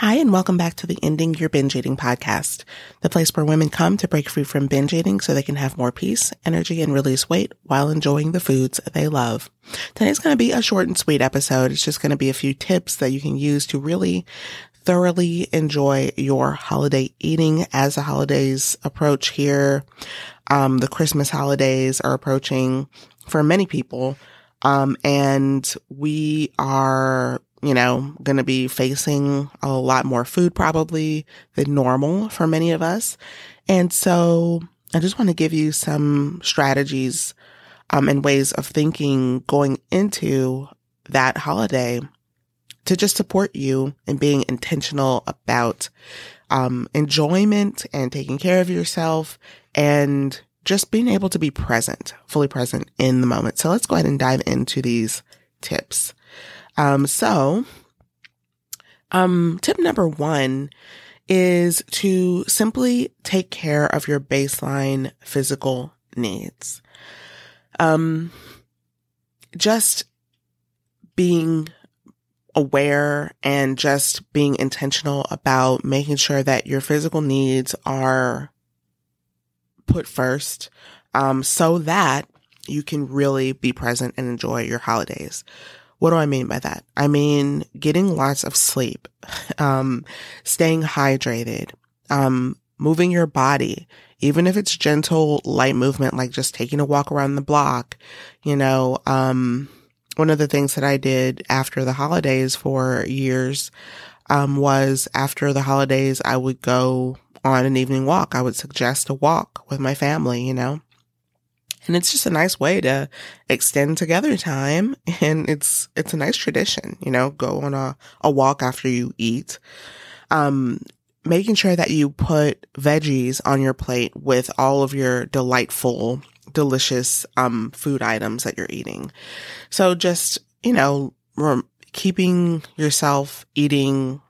Hi, and welcome back to the Ending Your Binge Eating podcast, the place where women come to break free from binge eating so they can have more peace, energy, and release weight while enjoying the foods they love. Today's going to be a short and sweet episode. It's just going to be a few tips that you can use to really thoroughly enjoy your holiday eating as the holidays approach here. Um, the Christmas holidays are approaching for many people. Um, and we are you know, going to be facing a lot more food probably than normal for many of us. And so I just want to give you some strategies um, and ways of thinking going into that holiday to just support you in being intentional about um, enjoyment and taking care of yourself and just being able to be present, fully present in the moment. So let's go ahead and dive into these tips. Um, so, um, tip number one is to simply take care of your baseline physical needs. Um, just being aware and just being intentional about making sure that your physical needs are put first, um, so that you can really be present and enjoy your holidays. What do I mean by that? I mean getting lots of sleep, um, staying hydrated, um, moving your body, even if it's gentle, light movement, like just taking a walk around the block, you know, um, one of the things that I did after the holidays for years, um, was after the holidays, I would go on an evening walk. I would suggest a walk with my family, you know, and it's just a nice way to extend together time. And it's, it's a nice tradition, you know, go on a, a walk after you eat. Um, making sure that you put veggies on your plate with all of your delightful, delicious, um, food items that you're eating. So just, you know, keeping yourself eating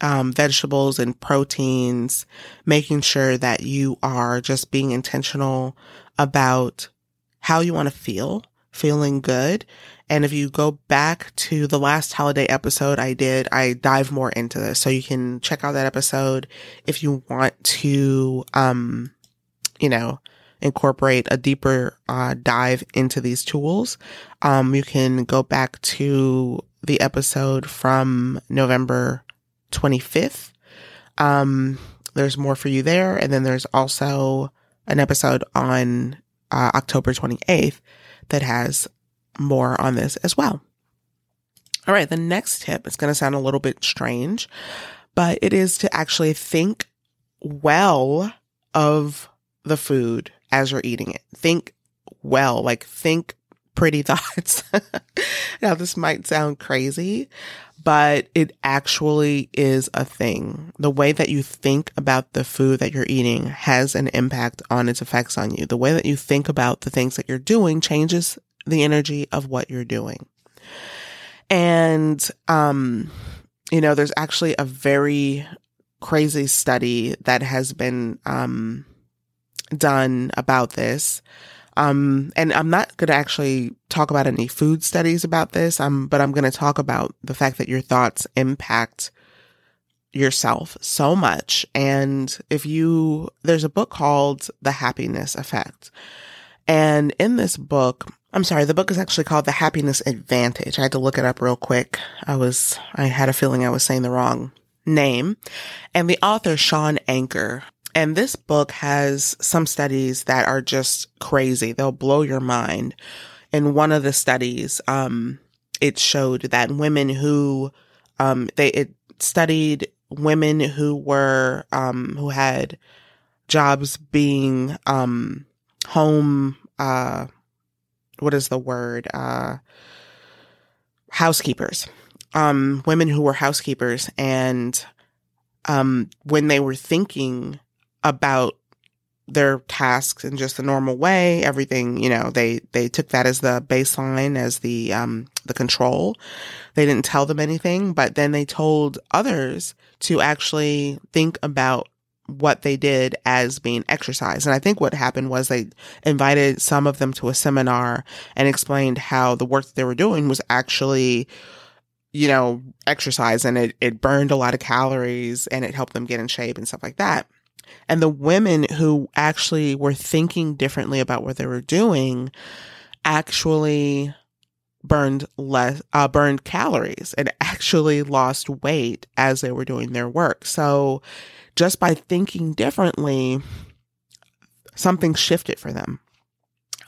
um, vegetables and proteins, making sure that you are just being intentional about how you want to feel, feeling good. And if you go back to the last holiday episode I did, I dive more into this. So you can check out that episode if you want to, um, you know, incorporate a deeper uh, dive into these tools. Um, you can go back to the episode from November 25th. Um, there's more for you there. And then there's also an episode on uh, October 28th that has more on this as well. All right. The next tip is going to sound a little bit strange, but it is to actually think well of the food as you're eating it. Think well, like think pretty thoughts. now, this might sound crazy, but it actually is a thing. The way that you think about the food that you're eating has an impact on its effects on you. The way that you think about the things that you're doing changes the energy of what you're doing. And, um, you know, there's actually a very crazy study that has been, um, done about this. Um, and I'm not going to actually talk about any food studies about this. Um, but I'm going to talk about the fact that your thoughts impact yourself so much. And if you, there's a book called The Happiness Effect. And in this book, I'm sorry, the book is actually called The Happiness Advantage. I had to look it up real quick. I was, I had a feeling I was saying the wrong name. And the author, Shawn Achor, and this book has some studies that are just crazy. They'll blow your mind. In one of the studies, um, it showed that women who, um, they, it studied women who were, um, who had jobs being, um, home, uh, what is the word? Uh, housekeepers. Um, women who were housekeepers and, um, when they were thinking about their tasks in just a normal way. Everything, you know, they, they took that as the baseline, as the, um, the control. They didn't tell them anything, but then they told others to actually think about what they did as being exercise. And I think what happened was they invited some of them to a seminar and explained how the work that they were doing was actually you know, exercise and it, it burned a lot of calories and it helped them get in shape and stuff like that. And the women who actually were thinking differently about what they were doing actually burned less, uh, burned calories and actually lost weight as they were doing their work. So just by thinking differently, something shifted for them.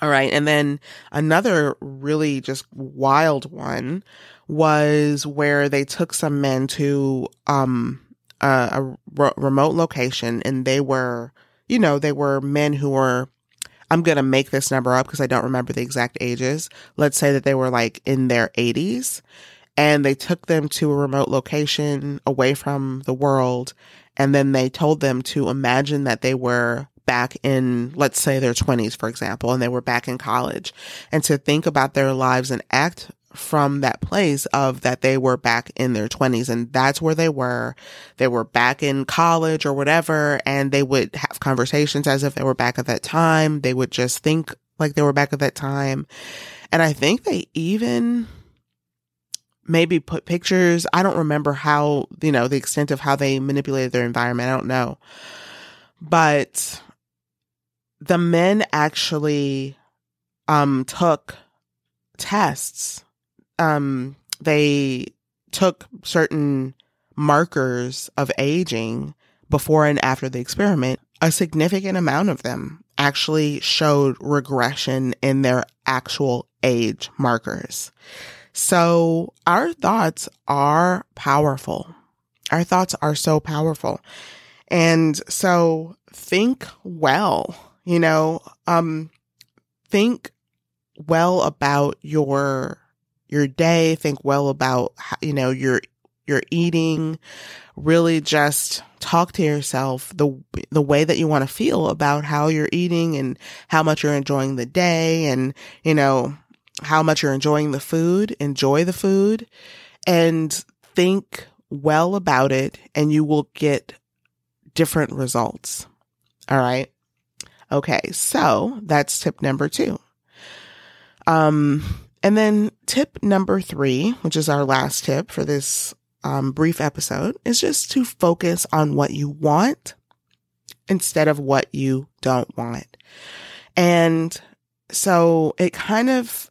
All right. And then another really just wild one was where they took some men to, um, Uh, a, a remote location and they were, you know, they were men who were, I'm going to make this number up because I don't remember the exact ages. Let's say that they were like in their 80s and they took them to a remote location away from the world. And then they told them to imagine that they were back in, let's say their 20s, for example, and they were back in college and to think about their lives and act from that place of that they were back in their 20s and that's where they were. They were back in college or whatever and they would have conversations as if they were back at that time. They would just think like they were back at that time. And I think they even maybe put pictures. I don't remember how, you know, the extent of how they manipulated their environment. I don't know. But the men actually um took tests um, they took certain markers of aging before and after the experiment, a significant amount of them actually showed regression in their actual age markers. So our thoughts are powerful. Our thoughts are so powerful. And so think well, you know, um, think well about your your day, think well about, you know, your, your eating, really just talk to yourself the, the way that you want to feel about how you're eating and how much you're enjoying the day and, you know, how much you're enjoying the food, enjoy the food and think well about it and you will get different results. All right. Okay. So that's tip number two. Um, and then tip number three, which is our last tip for this um, brief episode, is just to focus on what you want instead of what you don't want. And so it kind of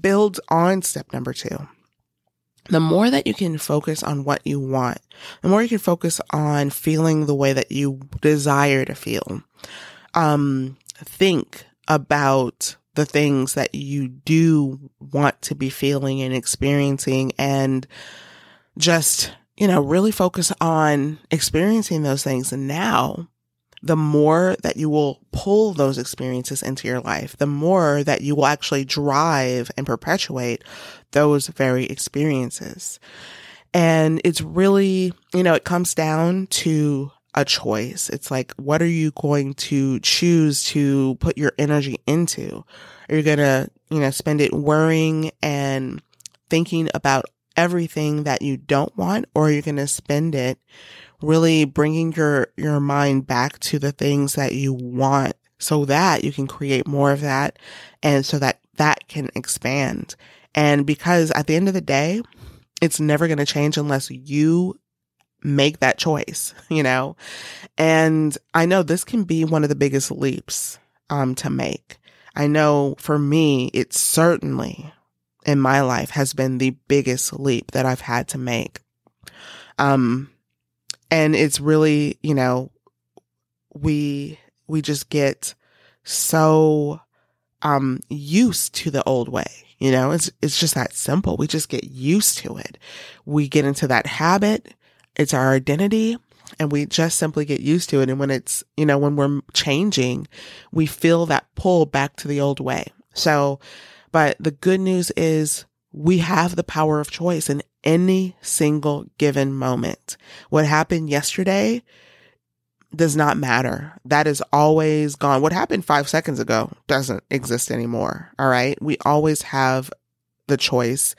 builds on step number two. The more that you can focus on what you want, the more you can focus on feeling the way that you desire to feel. Um, think about the things that you do want to be feeling and experiencing and just, you know, really focus on experiencing those things. And now the more that you will pull those experiences into your life, the more that you will actually drive and perpetuate those very experiences. And it's really, you know, it comes down to a choice. It's like, what are you going to choose to put your energy into? Are you going to, you know, spend it worrying and thinking about everything that you don't want, or are you going to spend it really bringing your, your mind back to the things that you want so that you can create more of that and so that that can expand. And because at the end of the day, it's never going to change unless you make that choice, you know? And I know this can be one of the biggest leaps, um, to make. I know for me, it certainly in my life has been the biggest leap that I've had to make. Um, and it's really, you know, we, we just get so, um, used to the old way. You know, it's, it's just that simple. We just get used to it. We get into that habit it's our identity and we just simply get used to it. And when it's, you know, when we're changing, we feel that pull back to the old way. So, but the good news is we have the power of choice in any single given moment. What happened yesterday does not matter. That is always gone. What happened five seconds ago doesn't exist anymore. All right. We always have the choice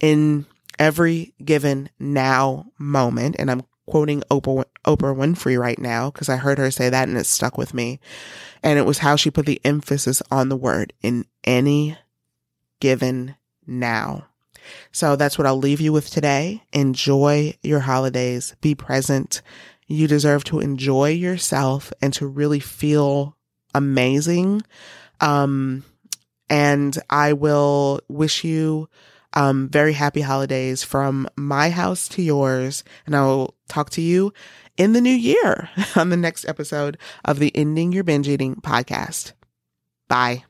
in every given now moment. And I'm quoting Oprah, Oprah Winfrey right now because I heard her say that and it stuck with me. And it was how she put the emphasis on the word in any given now. So that's what I'll leave you with today. Enjoy your holidays. Be present. You deserve to enjoy yourself and to really feel amazing. Um, and I will wish you um, very happy holidays from my house to yours. And I will talk to you in the new year on the next episode of the Ending Your Binge Eating podcast. Bye.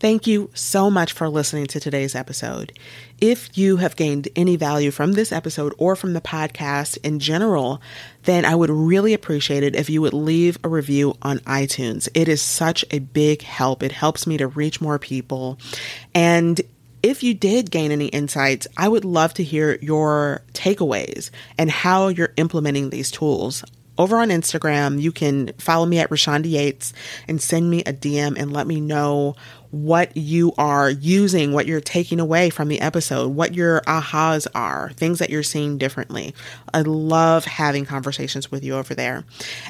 Thank you so much for listening to today's episode. If you have gained any value from this episode or from the podcast in general, then I would really appreciate it if you would leave a review on iTunes. It is such a big help. It helps me to reach more people. And if you did gain any insights, I would love to hear your takeaways and how you're implementing these tools over on Instagram, you can follow me at Rashonda Yates and send me a DM and let me know what you are using, what you're taking away from the episode, what your ahas are, things that you're seeing differently. I love having conversations with you over there.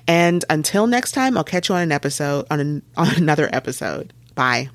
And until next time, I'll catch you on an episode, on, an, on another episode. Bye.